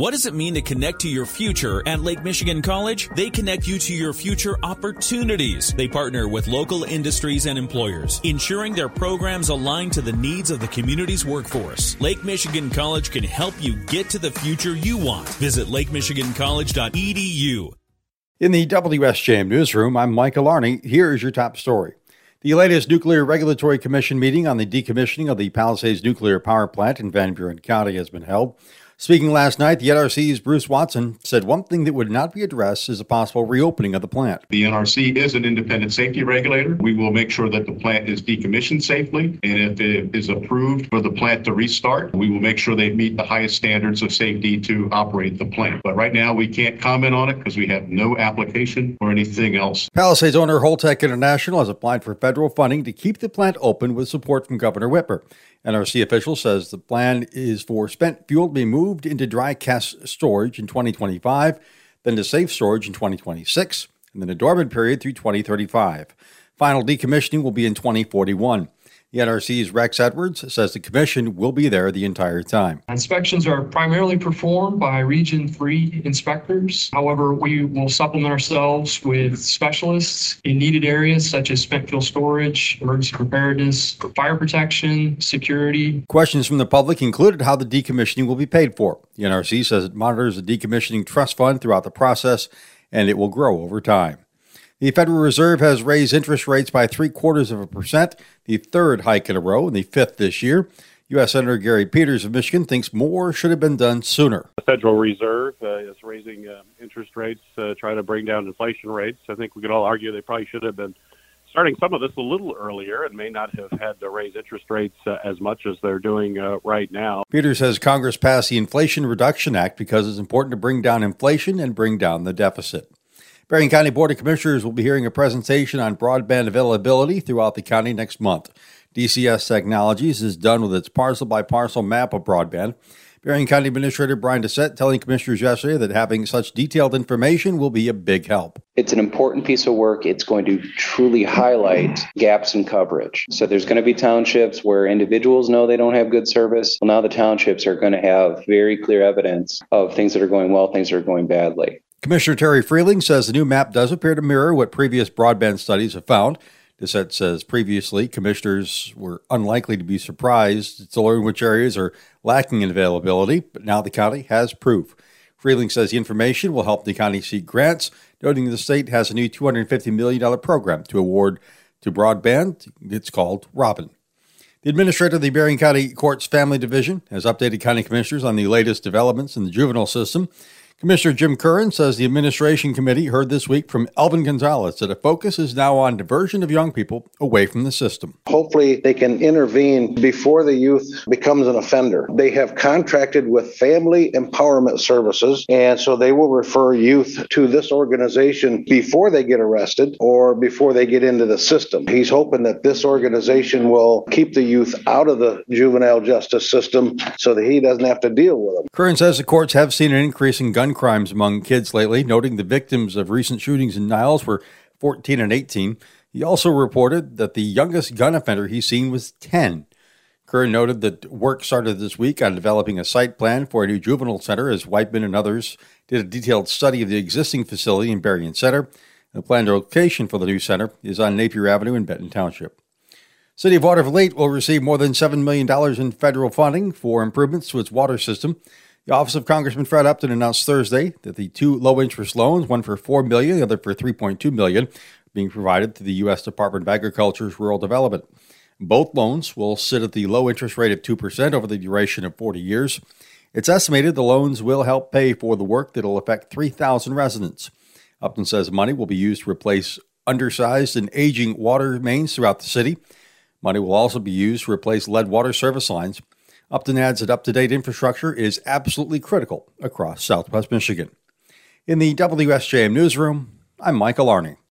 What does it mean to connect to your future at Lake Michigan College? They connect you to your future opportunities. They partner with local industries and employers, ensuring their programs align to the needs of the community's workforce. Lake Michigan College can help you get to the future you want. Visit lakemichigancollege.edu. In the WSJM newsroom, I'm Michael Arney. Here is your top story. The latest Nuclear Regulatory Commission meeting on the decommissioning of the Palisades nuclear power plant in Van Buren County has been held. Speaking last night, the NRC's Bruce Watson said one thing that would not be addressed is a possible reopening of the plant. The NRC is an independent safety regulator. We will make sure that the plant is decommissioned safely, and if it is approved for the plant to restart, we will make sure they meet the highest standards of safety to operate the plant. But right now, we can't comment on it because we have no application or anything else. Palisades owner Holtec International has applied for federal funding to keep the plant open with support from Governor Whitmer. NRC official says the plan is for spent fuel to be moved into dry cask storage in 2025, then to safe storage in 2026, and then a dormant period through 2035. Final decommissioning will be in 2041. The NRC's Rex Edwards says the commission will be there the entire time. Inspections are primarily performed by Region 3 inspectors. However, we will supplement ourselves with specialists in needed areas such as spent fuel storage, emergency preparedness, fire protection, security. Questions from the public included how the decommissioning will be paid for. The NRC says it monitors the decommissioning trust fund throughout the process and it will grow over time. The Federal Reserve has raised interest rates by three quarters of a percent, the third hike in a row, and the fifth this year. U.S. Senator Gary Peters of Michigan thinks more should have been done sooner. The Federal Reserve uh, is raising uh, interest rates to try to bring down inflation rates. I think we could all argue they probably should have been starting some of this a little earlier and may not have had to raise interest rates uh, as much as they're doing uh, right now. Peters says Congress passed the Inflation Reduction Act because it's important to bring down inflation and bring down the deficit. Berrien County Board of Commissioners will be hearing a presentation on broadband availability throughout the county next month. DCS Technologies is done with its parcel by parcel map of broadband. Berrien County Administrator Brian Dissette telling commissioners yesterday that having such detailed information will be a big help. It's an important piece of work. It's going to truly highlight gaps in coverage. So there's going to be townships where individuals know they don't have good service. Well, now the townships are going to have very clear evidence of things that are going well, things that are going badly. Commissioner Terry Freeling says the new map does appear to mirror what previous broadband studies have found. Dissette says previously commissioners were unlikely to be surprised to learn which areas are lacking in availability, but now the county has proof. Freeling says the information will help the county seek grants, noting the state has a new $250 million program to award to broadband. It's called Robin. The administrator of the Berrien County Courts Family Division has updated county commissioners on the latest developments in the juvenile system. Commissioner Jim Curran says the administration committee heard this week from Elvin Gonzalez that a focus is now on diversion of young people away from the system. Hopefully, they can intervene before the youth becomes an offender. They have contracted with Family Empowerment Services, and so they will refer youth to this organization before they get arrested or before they get into the system. He's hoping that this organization will keep the youth out of the juvenile justice system so that he doesn't have to deal with them. Curran says the courts have seen an increase in gun gun crimes among kids lately, noting the victims of recent shootings in Niles were 14 and 18. He also reported that the youngest gun offender he's seen was 10. Curran noted that work started this week on developing a site plan for a new juvenile center as Wightman and others did a detailed study of the existing facility in Berrien Center. The planned location for the new center is on Napier Avenue in Benton Township. City of Watervliet will receive more than $7 million in federal funding for improvements to its water system. The office of Congressman Fred Upton announced Thursday that the two low-interest loans, one for 4 million, the other for 3.2 million, being provided to the U.S. Department of Agriculture's Rural Development. Both loans will sit at the low interest rate of 2% over the duration of 40 years. It's estimated the loans will help pay for the work that will affect 3,000 residents. Upton says money will be used to replace undersized and aging water mains throughout the city. Money will also be used to replace lead water service lines. Upton adds that up to date infrastructure is absolutely critical across southwest Michigan. In the WSJM newsroom, I'm Michael Arney.